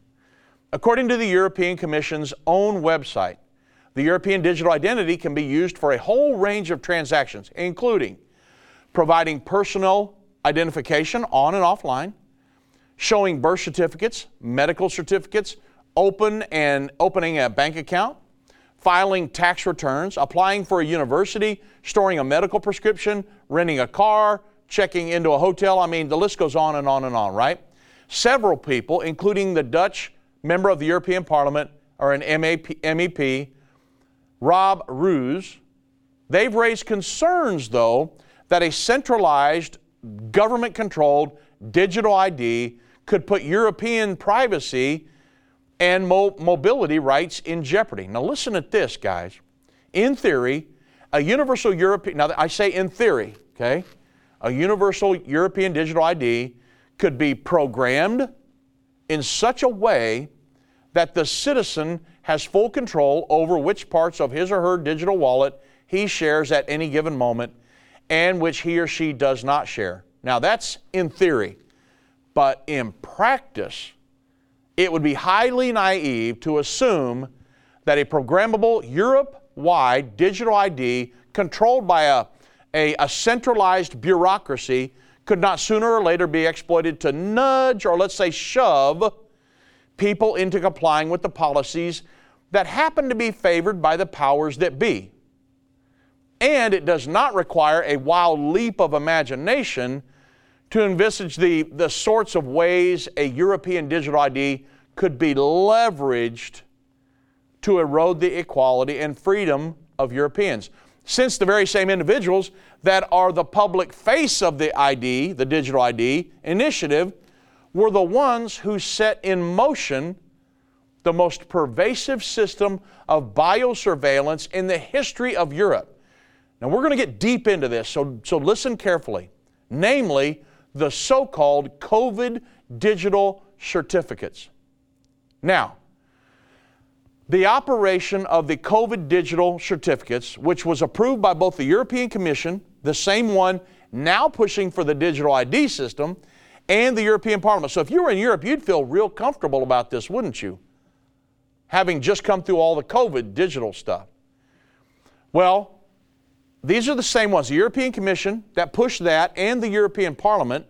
According to the European Commission's own website, the European digital identity can be used for a whole range of transactions, including providing personal identification on and offline, showing birth certificates, medical certificates, open and opening a bank account, filing tax returns, applying for a university, storing a medical prescription, renting a car, checking into a hotel. I mean, the list goes on and on and on, right? Several people, including the Dutch member of the European Parliament or an MEP, Rob Roos. They've raised concerns, though, that a centralized, government controlled digital ID could put European privacy and mo- mobility rights in jeopardy. Now, listen at this, guys. In theory, a universal European, now I say in theory, okay, a universal European digital ID could be programmed in such a way that the citizen has full control over which parts of his or her digital wallet he shares at any given moment and which he or she does not share. Now, that's in theory. But in practice, it would be highly naive to assume that a programmable Europe wide digital ID controlled by a, a, a, centralized bureaucracy could not sooner or later be exploited to nudge or, let's say, shove people into complying with the policies that happen to be favored by the powers that be. And it does not require a wild leap of imagination to envisage the, the sorts of ways a European digital ID could be leveraged to erode the equality and freedom of Europeans. Since the very same individuals that are the public face of the ID, the digital ID initiative, were the ones who set in motion the most pervasive system of biosurveillance in the history of Europe. Now, we're going to get deep into this, so, so listen carefully. Namely, the so called COVID digital certificates. Now, the operation of the COVID digital certificates, which was approved by both the European Commission, the same one now pushing for the digital ID system, and the European Parliament. So if you were in Europe, you'd feel real comfortable about this, wouldn't you? Having just come through all the COVID digital stuff. Well, these are the same ones the European Commission that pushed that, and the European Parliament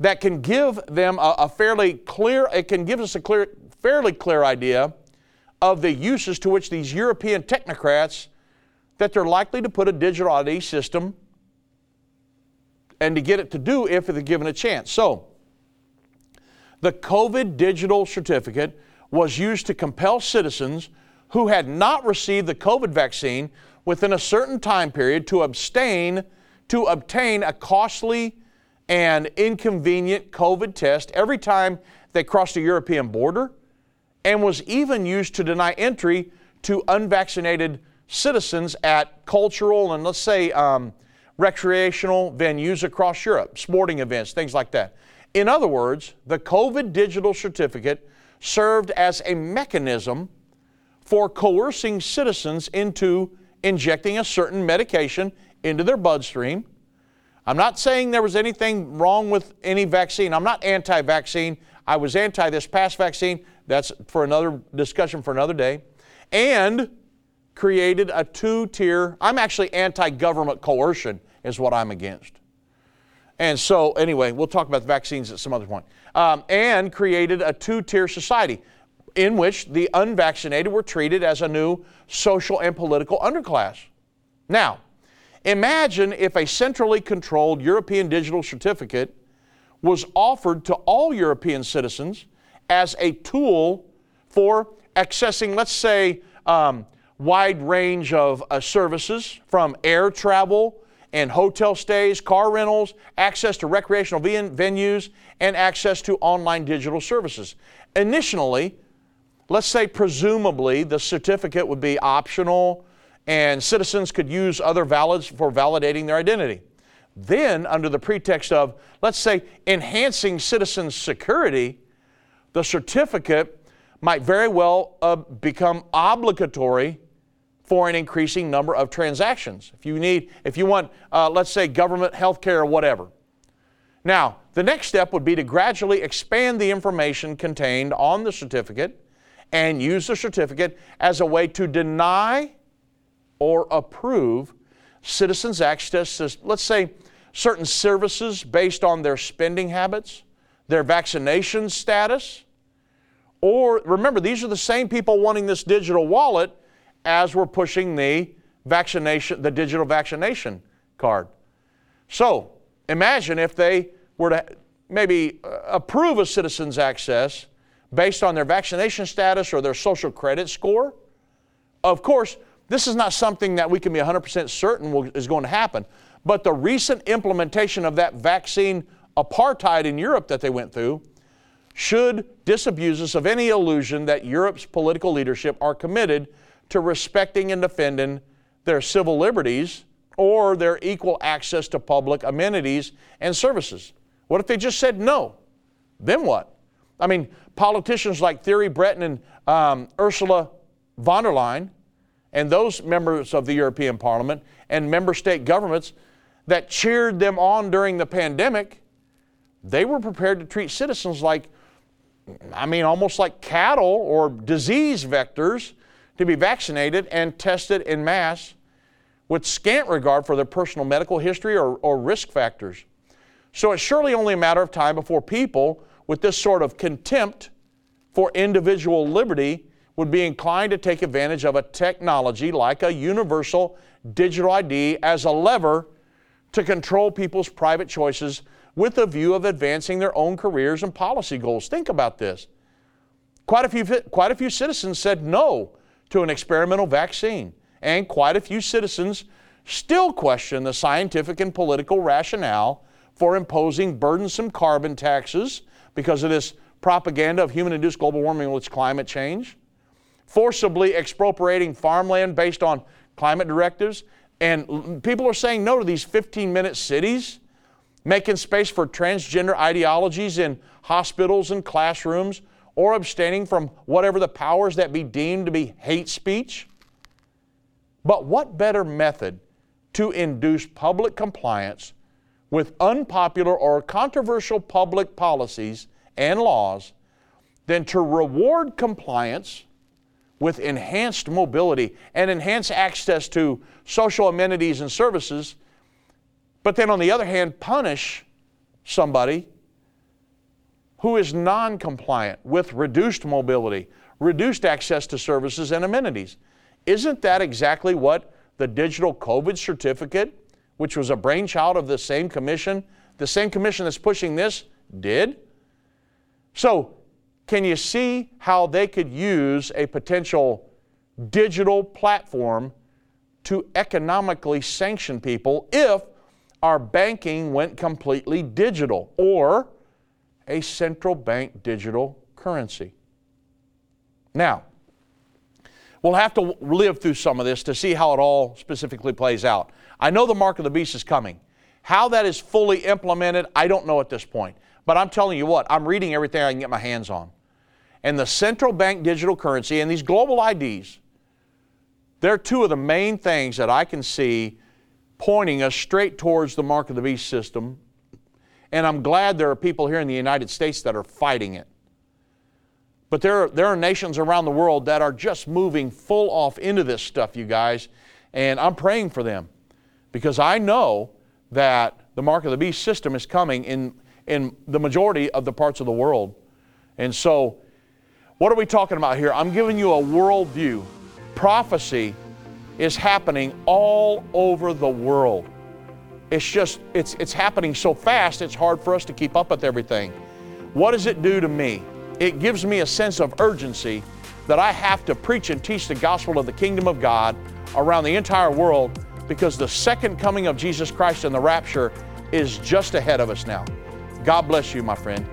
that can give them a, a fairly clear, it can give us a clear, fairly clear idea of the uses to which these European technocrats that they're likely to put a digital ID system and to get it to do if they're given a chance. So, the COVID digital certificate was used to compel citizens who had not received the COVID vaccine within a certain time period to abstain to obtain a costly and inconvenient COVID test every time they crossed a European border and was even used to deny entry to unvaccinated citizens at cultural and let's say um, recreational venues across Europe, sporting events, things like that. In other words, the COVID digital certificate served as a mechanism for coercing citizens into injecting a certain medication into their bloodstream. I'm not saying there was anything wrong with any vaccine. I'm not anti vaccine. I was anti this past vaccine. That's for another discussion for another day. And created a two tier, I'm actually anti government coercion, is what I'm against. And so, anyway, we'll talk about the vaccines at some other point. Um, and created a two tier society in which the unvaccinated were treated as a new social and political underclass. Now, imagine if a centrally controlled European digital certificate was offered to all European citizens as a tool for accessing, let's say, um, wide range of uh, services from air travel and hotel stays, car rentals, access to recreational venues, and access to online digital services. Initially, let's say presumably the certificate would be optional and citizens could use other valids for validating their identity. Then, under the pretext of, let's say, enhancing citizens' security, the certificate might very well uh, become obligatory for an increasing number of transactions. If you need, if you want, uh, let's say, government health care or whatever. Now, the next step would be to gradually expand the information contained on the certificate and use the certificate as a way to deny or approve citizens' access to, let's say, certain services based on their spending habits, their vaccination status, or remember, these are the same people wanting this digital wallet as we're pushing the vaccination, the digital vaccination card. So imagine if they were to maybe uh, approve a citizen's access based on their vaccination status or their social credit score. Of course, this is not something that we can be 100% certain will, is going to happen, but the recent implementation of that vaccine apartheid in Europe that they went through should disabuse us of any illusion that Europe's political leadership are committed to respecting and defending their civil liberties or their equal access to public amenities and services. What if they just said no? Then what? I mean, politicians like Thierry Breton and um, Ursula von der Leyen and those members of the European Parliament and member state governments that cheered them on during the pandemic, they were prepared to treat citizens like, I mean, almost like cattle or disease vectors to be vaccinated and tested in mass with scant regard for their personal medical history or, or risk factors. So it's surely only a matter of time before people with this sort of contempt for individual liberty would be inclined to take advantage of a technology like a universal digital ID as a lever to control people's private choices with a view of advancing their own careers and policy goals. Think about this. Quite a few, quite a few citizens said no to an experimental vaccine, and quite a few citizens still question the scientific and political rationale for imposing burdensome carbon taxes because of this propaganda of human induced global warming with climate change, forcibly expropriating farmland based on climate directives, and people are saying no to these 15 minute cities, making space for transgender ideologies in hospitals and classrooms, or abstaining from whatever the powers that be deemed to be hate speech. But what better method to induce public compliance with unpopular or controversial public policies and laws than to reward compliance with enhanced mobility and enhanced access to social amenities and services, but then on the other hand, punish somebody who is non compliant with reduced mobility, reduced access to services and amenities. Isn't that exactly what the digital COVID certificate, which was a brainchild of the same commission, the same commission that's pushing this, did? So, can you see how they could use a potential digital platform to economically sanction people if our banking went completely digital or a central bank digital currency? Now, we'll have to live through some of this to see how it all specifically plays out. I know the mark of the beast is coming. How that is fully implemented, I don't know at this point. But I'm telling you what, I'm reading everything I can get my hands on. And the central bank digital currency and these global IDs, they're two of the main things that I can see pointing us straight towards the mark of the beast system. And I'm glad there are people here in the United States that are fighting it. But there are, there are nations around the world that are just moving full off into this stuff, you guys. And I'm praying for them because I know that the mark of the beast system is coming in in the majority of the parts of the world. And so, what are we talking about here? I'm giving you a worldview. Prophecy is happening all over the world. It's just, it's, it's happening so fast, it's hard for us to keep up with everything. What does it do to me? It gives me a sense of urgency that I have to preach and teach the gospel of the kingdom of God around the entire world because the second coming of Jesus Christ and the rapture is just ahead of us now. God bless you, my friend.